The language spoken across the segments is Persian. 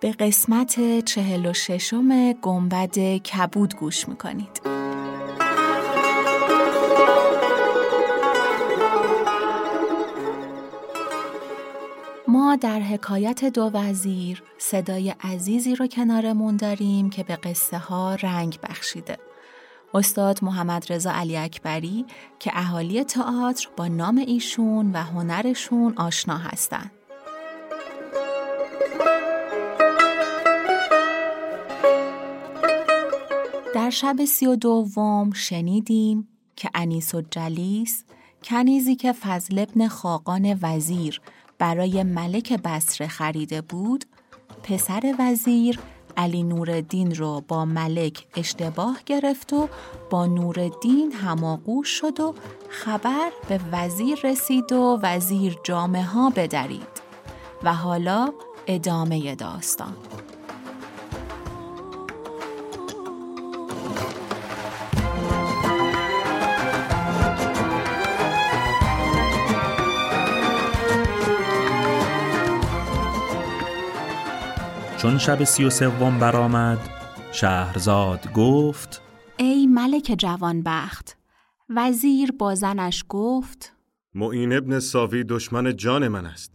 به قسمت چهل و ششم گنبد کبود گوش می‌کنید ما در حکایت دو وزیر صدای عزیزی رو کنارمون داریم که به قصه ها رنگ بخشیده استاد محمد رضا علی اکبری که اهالی تئاتر با نام ایشون و هنرشون آشنا هستند. در شب سی و دوم شنیدیم که انیس و جلیس کنیزی که فضل ابن خاقان وزیر برای ملک بسره خریده بود پسر وزیر علی نوردین رو با ملک اشتباه گرفت و با نوردین هماغوش شد و خبر به وزیر رسید و وزیر جامعه ها بدرید و حالا ادامه داستان. چون شب سی و سوم برآمد شهرزاد گفت ای ملک جوانبخت وزیر با زنش گفت معین ابن ساوی دشمن جان من است.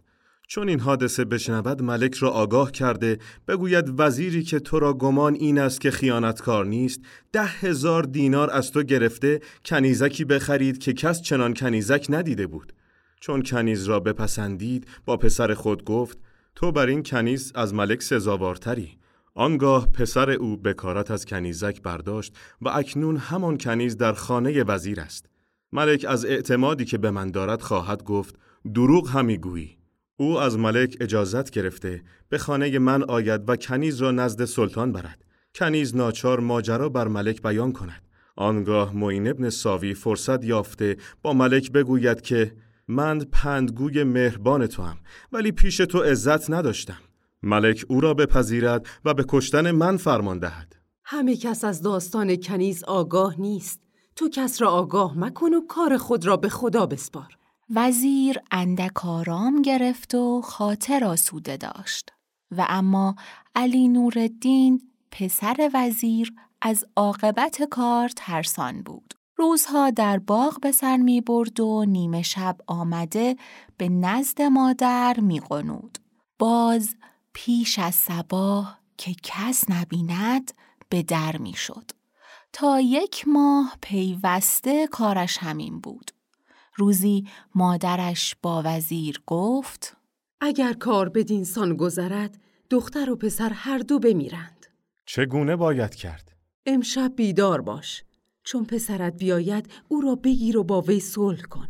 چون این حادثه بشنود ملک را آگاه کرده بگوید وزیری که تو را گمان این است که خیانتکار نیست ده هزار دینار از تو گرفته کنیزکی بخرید که کس چنان کنیزک ندیده بود. چون کنیز را بپسندید با پسر خود گفت تو بر این کنیز از ملک سزاوارتری. آنگاه پسر او بکارت از کنیزک برداشت و اکنون همان کنیز در خانه وزیر است. ملک از اعتمادی که به من دارد خواهد گفت دروغ همی گویی. او از ملک اجازت گرفته به خانه من آید و کنیز را نزد سلطان برد. کنیز ناچار ماجرا بر ملک بیان کند. آنگاه معین ابن ساوی فرصت یافته با ملک بگوید که من پندگوی مهربان تو هم ولی پیش تو عزت نداشتم. ملک او را بپذیرد و به کشتن من فرمان دهد. همه کس از داستان کنیز آگاه نیست. تو کس را آگاه مکن و کار خود را به خدا بسپار. وزیر اندک آرام گرفت و خاطر آسوده داشت. و اما علی نوردین پسر وزیر از عاقبت کار ترسان بود. روزها در باغ به سر می برد و نیمه شب آمده به نزد مادر می قنود. باز پیش از سباه که کس نبیند به در می شد. تا یک ماه پیوسته کارش همین بود. روزی مادرش با وزیر گفت اگر کار بدین سان گذرد دختر و پسر هر دو بمیرند. چگونه باید کرد؟ امشب بیدار باش. چون پسرت بیاید او را بگیر و با وی صلح کن.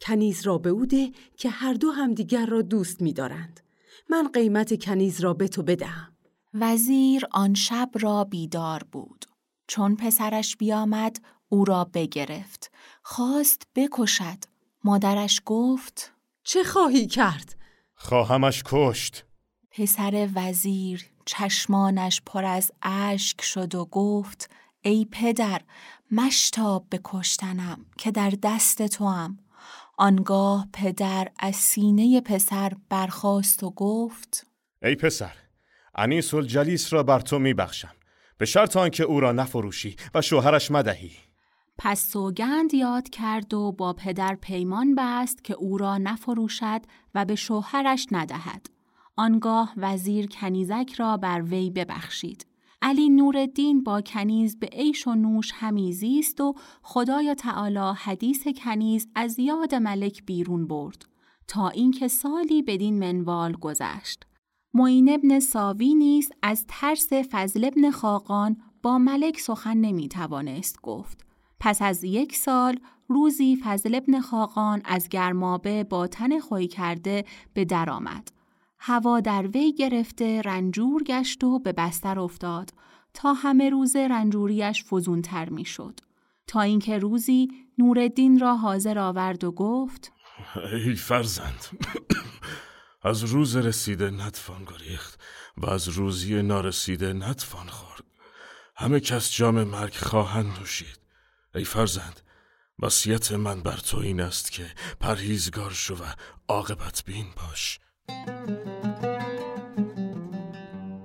کنیز را به او ده که هر دو همدیگر را دوست می‌دارند. من قیمت کنیز را به تو بدهم. وزیر آن شب را بیدار بود. چون پسرش بیامد او را بگرفت. خواست بکشد. مادرش گفت چه خواهی کرد؟ خواهمش کشت. پسر وزیر چشمانش پر از اشک شد و گفت ای پدر مشتاب به کشتنم که در دست تو هم. آنگاه پدر از سینه پسر برخاست و گفت ای پسر انیس الجلیس را بر تو میبخشم. به شرط آنکه او را نفروشی و شوهرش مدهی. پس سوگند یاد کرد و با پدر پیمان بست که او را نفروشد و به شوهرش ندهد. آنگاه وزیر کنیزک را بر وی ببخشید. علی نوردین با کنیز به عیش و نوش همی زیست و خدای تعالی حدیث کنیز از یاد ملک بیرون برد تا اینکه سالی بدین منوال گذشت. معین ابن ساوی نیز از ترس فضل ابن خاقان با ملک سخن نمی توانست گفت. پس از یک سال روزی فضل ابن خاقان از گرمابه با تن خوی کرده به درآمد. هوا در وی گرفته رنجور گشت و به بستر افتاد تا همه روز رنجوریش فزونتر می شد. تا اینکه روزی نوردین را حاضر آورد و گفت ای فرزند از روز رسیده نتفان گریخت و از روزی نارسیده نتفان خورد. همه کس جام مرگ خواهند نوشید. ای فرزند وصیت من بر تو این است که پرهیزگار شو و عاقبت بین باش.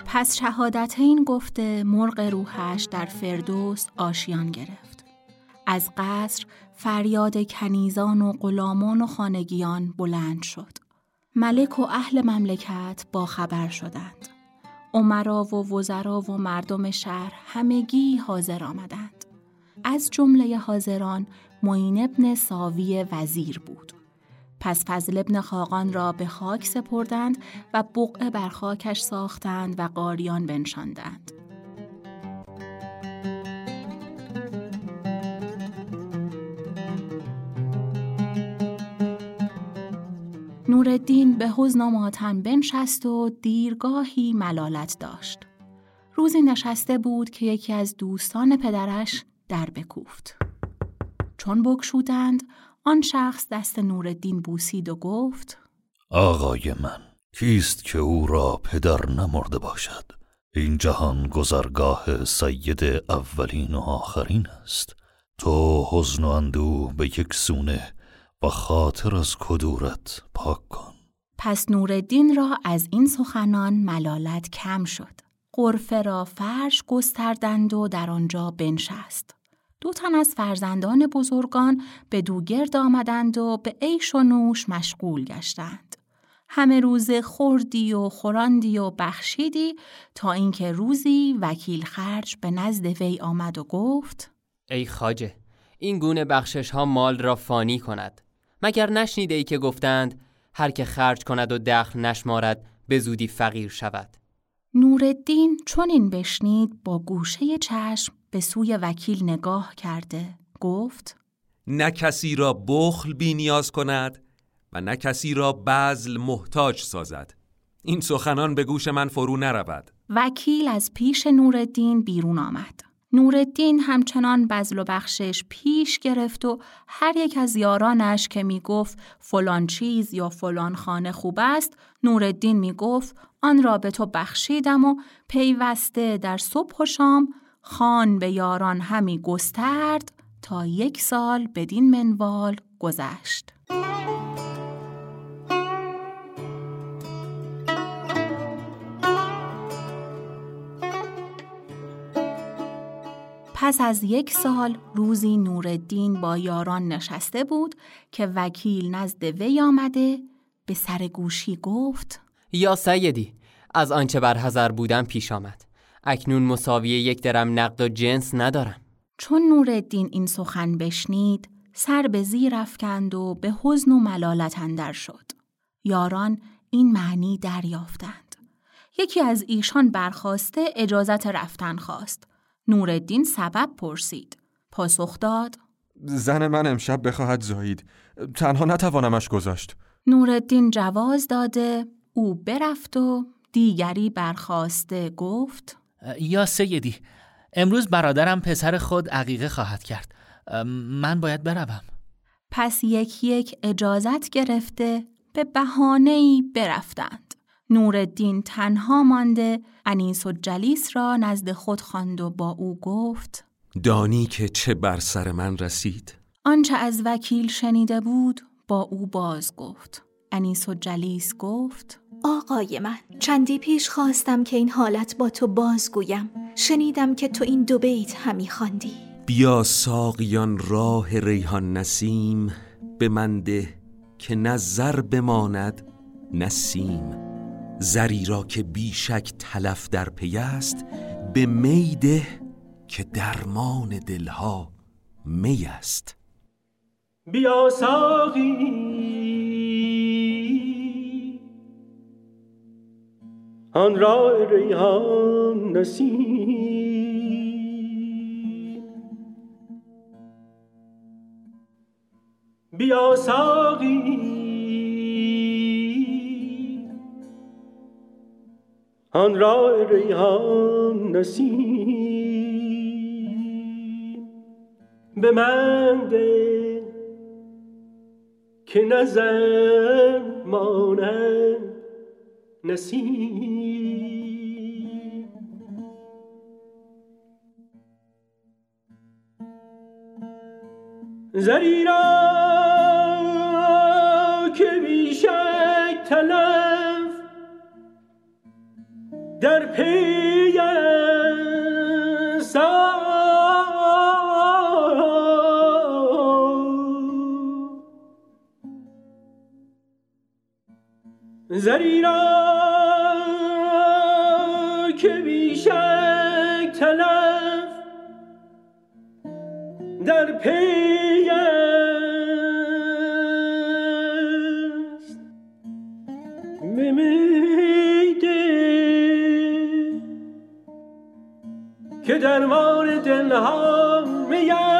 پس شهادت این گفته مرغ روحش در فردوس آشیان گرفت. از قصر فریاد کنیزان و غلامان و خانگیان بلند شد. ملک و اهل مملکت با خبر شدند. عمرا و وزرا و مردم شهر همگی حاضر آمدند. از جمله حاضران معین ابن ساوی وزیر بود. پس فضل ابن خاقان را به خاک سپردند و بقعه بر خاکش ساختند و قاریان بنشاندند. نوردین به حزن و ماتن بنشست و دیرگاهی ملالت داشت. روزی نشسته بود که یکی از دوستان پدرش در بکوفت. چون بکشودند آن شخص دست نوردین بوسید و گفت آقای من کیست که او را پدر نمرده باشد؟ این جهان گذرگاه سید اولین و آخرین است. تو حزن و اندوه به یک سونه و خاطر از کدورت پاک کن. پس نوردین را از این سخنان ملالت کم شد. قرفه را فرش گستردند و در آنجا بنشست. دو تن از فرزندان بزرگان به دوگرد آمدند و به عیش و نوش مشغول گشتند. همه روز خوردی و خوراندی و بخشیدی تا اینکه روزی وکیل خرج به نزد وی آمد و گفت ای خاجه این گونه بخشش ها مال را فانی کند مگر نشنیده ای که گفتند هر که خرج کند و دخل نشمارد به زودی فقیر شود نوردین چون این بشنید با گوشه چشم به سوی وکیل نگاه کرده. گفت نه کسی را بخل بی نیاز کند و نه کسی را بزل محتاج سازد. این سخنان به گوش من فرو نرود. وکیل از پیش نوردین بیرون آمد. نوردین همچنان بزل و بخشش پیش گرفت و هر یک از یارانش که می گفت فلان چیز یا فلان خانه خوب است نوردین می گفت آن را به تو بخشیدم و پیوسته در صبح و شام خان به یاران همی گسترد تا یک سال بدین منوال گذشت. پس از یک سال روزی نوردین با یاران نشسته بود که وکیل نزد وی آمده به سر گوشی گفت یا سیدی از آنچه بر حذر بودم پیش آمد اکنون مساوی یک درم نقد و جنس ندارم. چون نوردین این سخن بشنید سر به زیر افکند و به حزن و ملالت اندر شد. یاران این معنی دریافتند. یکی از ایشان برخواسته اجازت رفتن خواست. نوردین سبب پرسید. پاسخ داد زن من امشب بخواهد زایید. تنها نتوانمش گذاشت. نوردین جواز داده او برفت و دیگری برخواسته گفت یا سیدی امروز برادرم پسر خود عقیقه خواهد کرد. من باید بروم. پس یک یک اجازت گرفته به بهانه‌ای برفتند. نوردین تنها مانده انیس و جلیس را نزد خود خواند و با او گفت دانی که چه بر سر من رسید. آنچه از وکیل شنیده بود با او باز گفت. انیس و جلیس گفت آقای من چندی پیش خواستم که این حالت با تو بازگویم. شنیدم که تو این دو بیت همی خواندی. بیا ساقیان راه ریحان نسیم به من ده که نه زر بماند نسیم. زری را که بیشک تلف در پی است به میده که درمان دلها می است. بیا ساقی. آن را ریحان نسیم. بیا ساقی آن را ریحان نسیم. به من ده که نظر مانند نسیم. زری را که بیشک تلف در پی زری را که بیشک تلف در پی است. بمیده که درمان دلها میست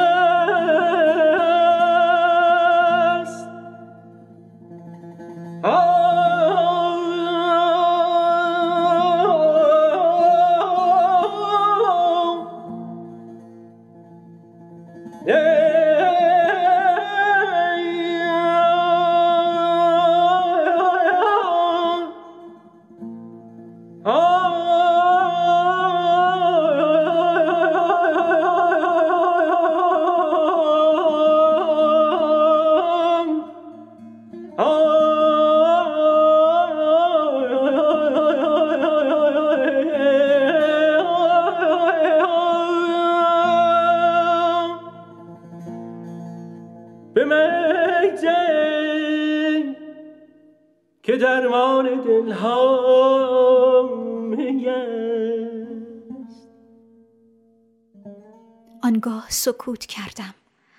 سکوت کردم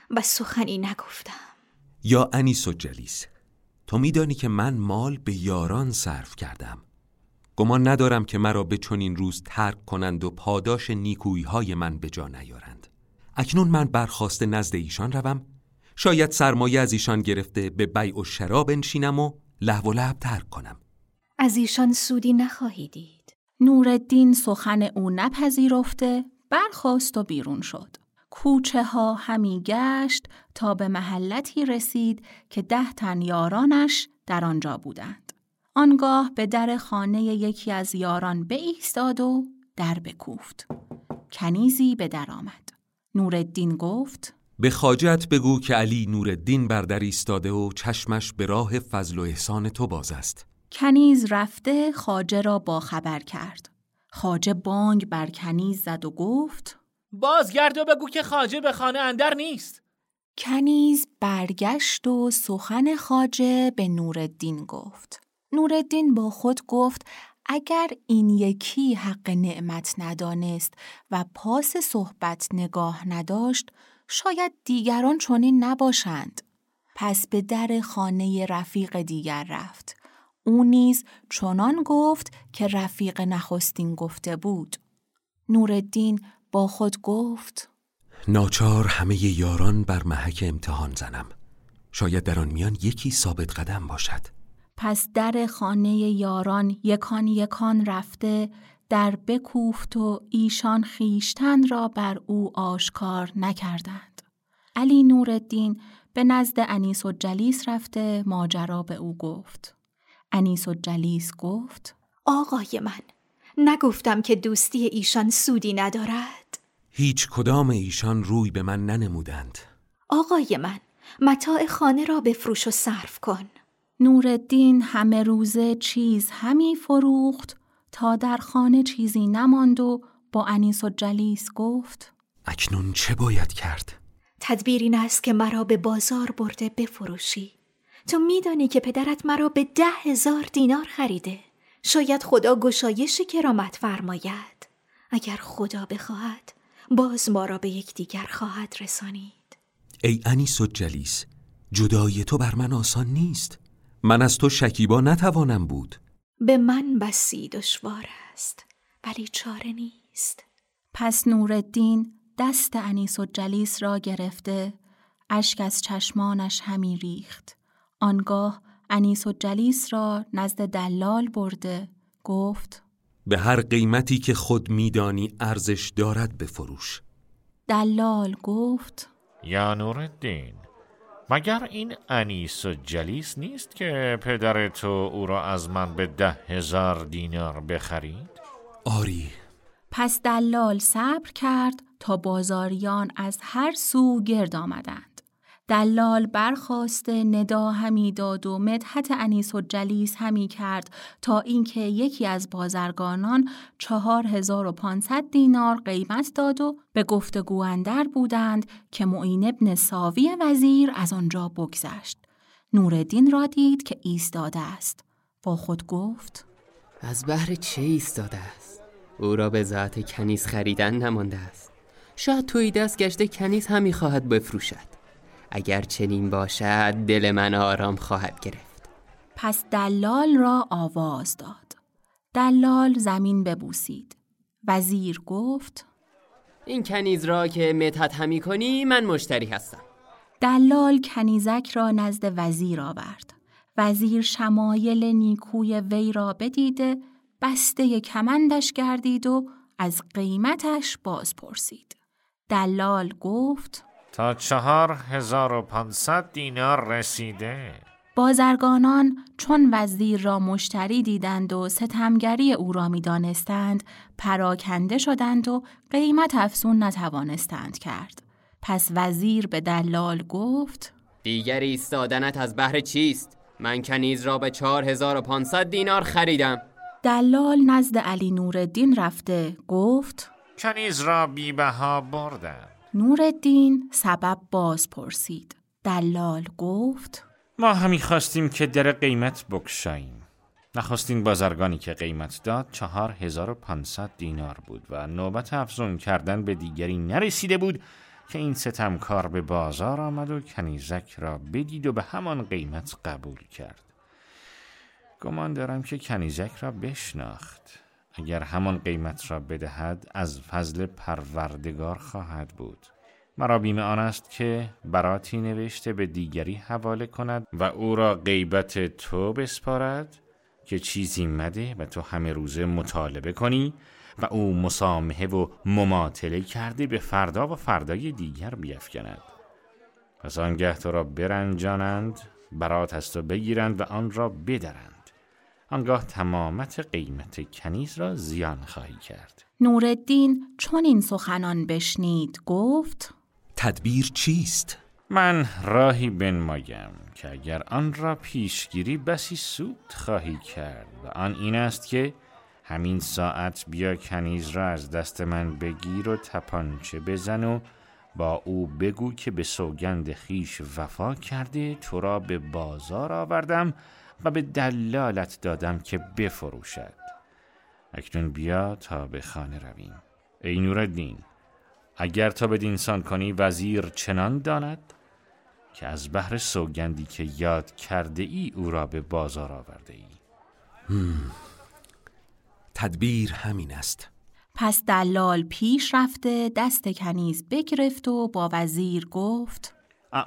و سخنی نگفتم. یا انیس و جلیس تو میدانی که من مال به یاران صرف کردم. گمان ندارم که مرا به چنین روز ترک کنند و پاداش نیکویی های من به جا نیارند. اکنون من برخواست نزد ایشان روم. شاید سرمایه از ایشان گرفته به بیع و شراب انشینم و لهو و لعب ترک کنم. از ایشان سودی نخواهی دید. نورالدین سخن او نپذیرفته برخاست و بیرون شد. کوچه ها همی گشت تا به محلتی رسید که ده تن یارانش در آنجا بودند. آنگاه به در خانه یکی از یاران بایستاد و در بکوفت. کنیزی به در آمد. نورالدین گفت به خاجت بگو که علی نورالدین بر در ایستاده و چشمش به راه فضل و احسان تو باز است کنیز رفته خاجه را با خبر کرد. خاجه بانگ بر کنیز زد و گفت بازگرد و بگو که خاجه به خانه اندر نیست کنیز برگشت و سخن خاجه به نورالدین گفت. نورالدین با خود گفت اگر این یکی حق نعمت ندانست و پاس صحبت نگاه نداشت شاید دیگران چنین نباشند. پس به در خانه رفیق دیگر رفت. او نیز چنان گفت که رفیق نخستین گفته بود. نورالدین با خود گفت ناچار همه یاران بر محک امتحان زنم شاید در آن میان یکی ثابت قدم باشد پس در خانه یاران یکان یکان رفته در بکوفت و ایشان خیشتن را بر او آشکار نکردند. علی نورالدین به نزد انیس و جلیس رفته ماجرا به او گفت. انیس و جلیس گفت آقای من نگفتم که دوستی ایشان سودی ندارد. هیچ کدام ایشان روی به من ننمودند. آقای من متاع خانه را بفروش و صرف کن. نورالدین همه روزه چیز همی فروخت تا در خانه چیزی نماند و با انیس و جلیس گفت اکنون چه باید کرد؟ تدبیر این است که مرا به بازار برده بفروشی. تو میدانی که پدرت مرا به ده هزار دینار خریده. شاید خدا گشایش کرامت فرماید. اگر خدا بخواهد باز ما را به یکدیگر خواهد رسانید. ای انیس و جلیس جدای تو بر من آسان نیست. من از تو شکیبا نتوانم بود. به من بسی دشوار است ولی چاره نیست. پس نورالدین دست انیس و جلیس را گرفته اشک از چشمانش همی ریخت. آنگاه انیس و جلیس را نزد دلال برده گفت به هر قیمتی که خود میدانی ارزش دارد بفروش دلال گفت یا نورالدین مگر این انیس و جلیس نیست که پدر تو او را از من به ده هزار دینار بخرید؟ آری پس دلال صبر کرد تا بازاریان از هر سو گرد آمدند. دلال برخواسته ندا همی داد و مدحت انیس و جلیس همی کرد تا اینکه یکی از بازرگانان چهار هزار و پانصد دینار قیمت داد و به گفتگو اندر بودند که معین ابن ساوی وزیر از آنجا بگذشت. نوردین را دید که ایستاده است. با خود گفت از بهر چه ایستاده است؟ او را به ذات کنیز خریدن نمانده است. شاید توی دست گشته کنیز همی خواهد بفروشد. اگر چنین باشد دل من آرام خواهد گرفت. پس دلال را آواز داد. دلال زمین ببوسید. وزیر گفت این کنیز را که مدحت همی کنی من مشتری هستم. دلال کنیزک را نزد وزیر آورد. وزیر شمایل نیکوی وی را بدیده بسته کمندش گردید و از قیمتش باز پرسید. دلال گفت تا چهار هزار و پانصد دینار رسیده بازرگانان چون وزیر را مشتری دیدند و ستمگری او را می دانستند پراکنده شدند و قیمت افزون نتوانستند کرد. پس وزیر به دلال گفت دیگر ایستادنت از بهر چیست؟ من کنیز را به چهار هزار و پانصد دینار خریدم. دلال نزد علی نوردین رفته گفت کنیز را بیبها بردم نوردین سبب باز پرسید. دلال گفت ما همی خواستیم که در قیمت بکشاییم نخواستین بازرگانی که قیمت داد چهار هزار و پانصد دینار بود و نوبت افزون کردن به دیگری نرسیده بود که این ستمکار به بازار آمد و کنیزک را بدید و به همان قیمت قبول کرد. گمان دارم که کنیزک را بشناخت. اگر همان قیمت را بدهد از فضل پروردگار خواهد بود. مرا بیمه آن است که براتی نوشته به دیگری حواله کند و او را غیبت تو بسپارد که چیزی مده و تو همه روزه مطالبه کنی و او مسامحه و مماطله کرده به فردا و فردای دیگر بیفکند. پس آنگه تو را برنجانند برات از تو بگیرند و آن را بدرند. آنگاه تمامت قیمت کنیز را زیان خواهی کرد نوردین چون این سخنان بشنید گفت تدبیر چیست؟ من راهی بنمایم که اگر آن را پیشگیری بسی سود خواهی کرد و آن این است که همین ساعت بیا کنیز را از دست من بگیر و تپانچه بزن و با او بگو که به سوگند خیش وفا کرده تو را به بازار آوردم و به دلالت دادم که بفروشد. اکنون بیا تا به خانه رویم. ای نورالدین اگر تا به انسان کنی وزیر چنان داند که از بحر سوگندی که یاد کرده ای او را به بازار آورده ای. تدبیر همین است. پس دلال پیش رفته دست کنیز بگرفت و با وزیر گفت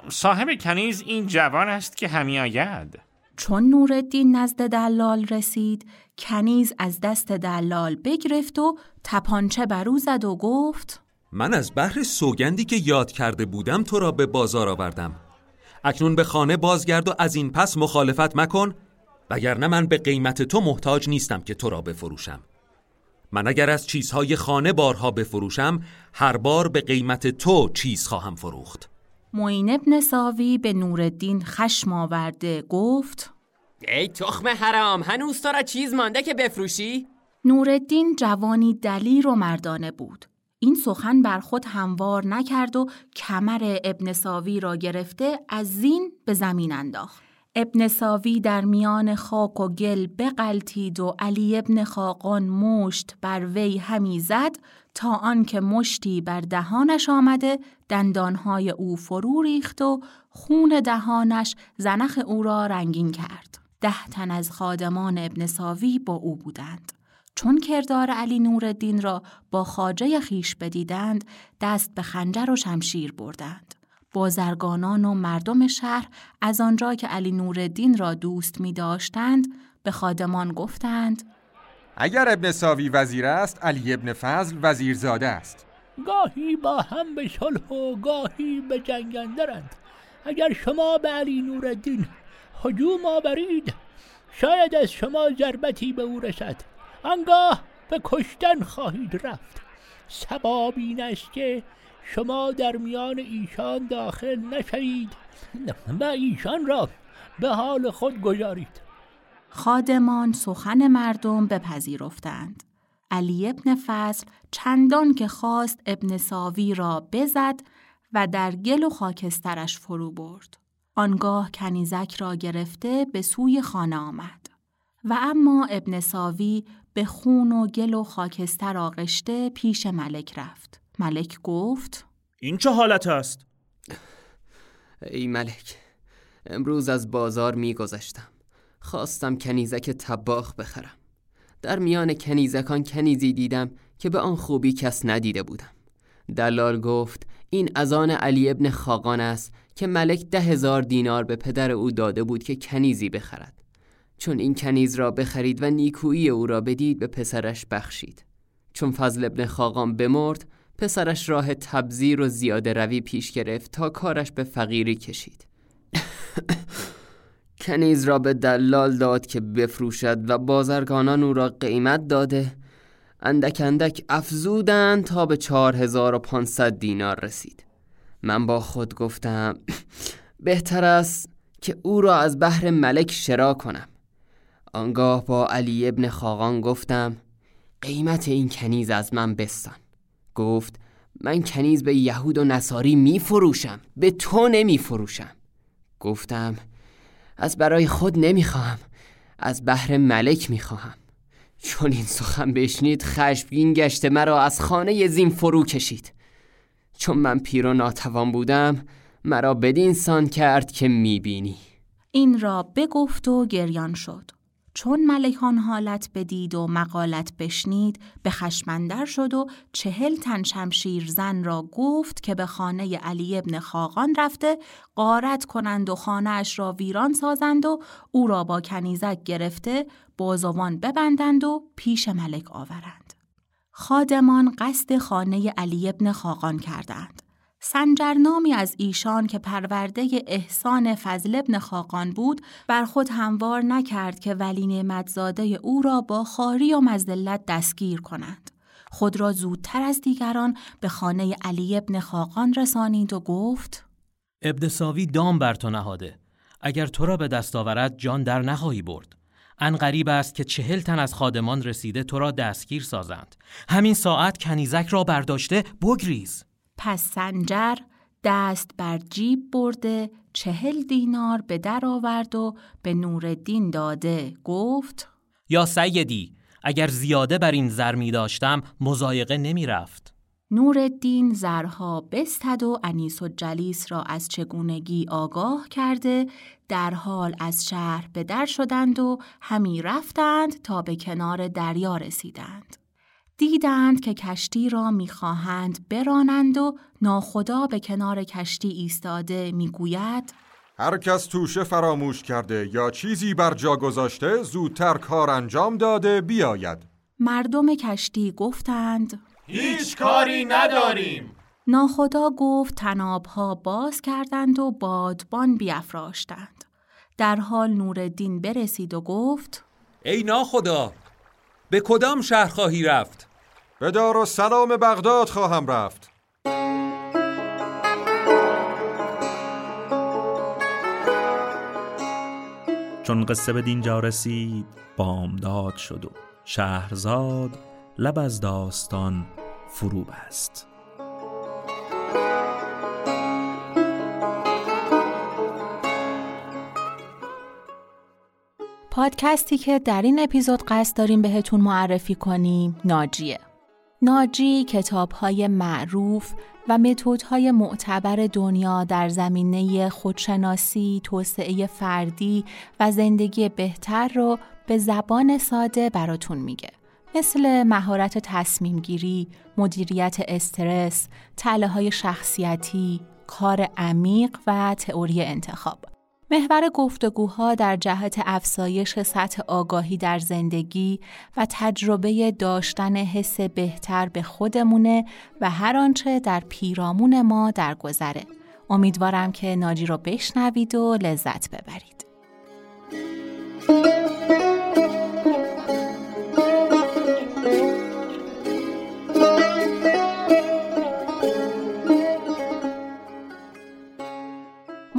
صاحب کنیز این جوان است که همی آید. چون نوردین نزد دلال رسید کنیز از دست دلال بگرفت و تپانچه برو زد و گفت من از بحر سوگندی که یاد کرده بودم تو را به بازار آوردم. اکنون به خانه بازگرد و از این پس مخالفت مکن وگرنه من به قیمت تو محتاج نیستم که تو را بفروشم. من اگر از چیزهای خانه بارها بفروشم هر بار به قیمت تو چیز خواهم فروخت. معین ابن ساوی به نوردین خشم آورده گفت ای تخم حرام هنوز را چیز مانده که بفروشی؟ نوردین جوانی دلیر و مردانه بود. این سخن بر خود هموار نکرد و کمر ابن ساوی را گرفته از زین به زمین انداخت. ابن ساوی در میان خاک و گل بقلتید و علی ابن خاقان مشت بر وی همی زد تا آنکه مشتی بر دهانش آمده دندانهای او فرو ریخت و خون دهانش زنخ او را رنگین کرد. ده تن از خادمان ابن ساوی با او بودند. چون کردار علی نوردین را با خاجه خیش بدیدند دست به خنجر و شمشیر بردند. بازرگانان و مردم شهر از آنجا که علی نوردین را دوست می داشتند به خادمان گفتند اگر ابن ساوی وزیر است علی ابن فضل وزیرزاده است. گاهی با هم به صلح و گاهی به جنگ اندرند. اگر شما به علی نورالدین هجوم آورید. شاید از شما ضربتی به او رسد. آنگاه به کشتن خواهید رفت. سباب این است که شما در میان ایشان داخل نشوید. و ایشان را به حال خود گذارید. خادمان سخن مردم بپذیرفتند. علی ابن فضل چندان که خواست ابن ساوی را بزد و در گل و خاکسترش فرو برد. آنگاه کنیزک را گرفته به سوی خانه آمد. و اما ابن ساوی به خون و گل و خاکستر آغشته پیش ملک رفت. ملک گفت این چه حالت است؟ ای ملک امروز از بازار می گذشتم. خواستم کنیزک تباخ بخرم. در میان کنیزکان کنیزی دیدم که به آن خوبی کس ندیده بودم. دلال گفت این از آن علی ابن خاقان است که ملک ده هزار دینار به پدر او داده بود که کنیزی بخرد. چون این کنیز را بخرید و نیکویی او را بدید به پسرش بخشید. چون فضل ابن خاقان بمرد پسرش راه تبذیر و زیاده روی پیش گرفت تا کارش به فقیری کشید. کنیز را به دلال داد که بفروشد و بازرگانان او را قیمت داده اندک اندک افزودند تا به چهار هزار و پانصد دینار رسید. من با خود گفتم بهتر است که او را از بحر ملک شرا کنم. آنگاه با علی ابن خاقان گفتم قیمت این کنیز از من بستان. گفت من کنیز به یهود و نصاری می فروشم به تو نمی فروشم گفتم از برای خود نمی‌خواهم از بحر ملک می‌خواهم. چون این سخن بشنید خشمگین گشته مرا از خانه زین فرو کشید. چون من پیر و ناتوان بودم مرا بدین سان کرد که می‌بینی. این را بگفت و گریان شد. چون ملکان حالت بدید و مقالت بشنید به خشمندر شد و چهل تن شمشیر زن را گفت که به خانه علی ابن خاقان رفته قارت کنند و خانهاش را ویران سازند و او را با کنیزک گرفته بازوان ببندند و پیش ملک آورند. خادمان قصد خانه علی ابن خاقان کردند. سنجرنامی از ایشان که پرورده احسان فضل ابن خاقان بود بر خود هموار نکرد که ولی نعمتزاده او را با خاری و مزلت دستگیر کنند. خود را زودتر از دیگران به خانه علی ابن خاقان رسانید و گفت ابن ساوی دام بر تو نهاده. اگر تو را به دست آورد جان در نخواهی برد. ان غریب است که چهل تن از خادمان رسیده تو را دستگیر سازند. همین ساعت کنیزک را برداشته بگریز. پس سنجر دست بر جیب برده چهل دینار به در آورد و به نوردین داده گفت یا سیدی اگر زیاده بر این زر می داشتم مزایقه نمی رفت. نوردین زرها بستد و انیس و جلیس را از چگونگی آگاه کرده در حال از شهر به در شدند و همی رفتند تا به کنار دریا رسیدند. دیدند که کشتی را می‌خواهند برانند و ناخدا به کنار کشتی ایستاده می‌گوید هر کس توشه فراموش کرده یا چیزی بر جا گذاشته زودتر کار انجام داده بیاید. مردم کشتی گفتند هیچ کاری نداریم. ناخدا گفت تنابها باز کردند و بادبان بیافراشتند. در حال نوردین برسید و گفت ای ناخدا به کدام شهر خواهی رفت؟ به دار و سلام بغداد خواهم رفت چون قصه به دینجا رسید بامداد شد و شهرزاد لب از داستان فرو بست پادکستی که در این اپیزود قصد داریم بهتون معرفی کنیم ناجیه ناجی کتابهای معروف و متدهای معتبر دنیا در زمینه خودشناسی، توسعه فردی و زندگی بهتر رو به زبان ساده براتون میگه. مثل مهارت تصمیم گیری، مدیریت استرس، تله های شخصیتی، کار عمیق و تئوری انتخاب. محور گفتگوها در جهت افزایش سطح آگاهی در زندگی و تجربه داشتن حس بهتر به خودمونه و هر آنچه در پیرامون ما در گذره. امیدوارم که ناجی رو بشنوید و لذت ببرید.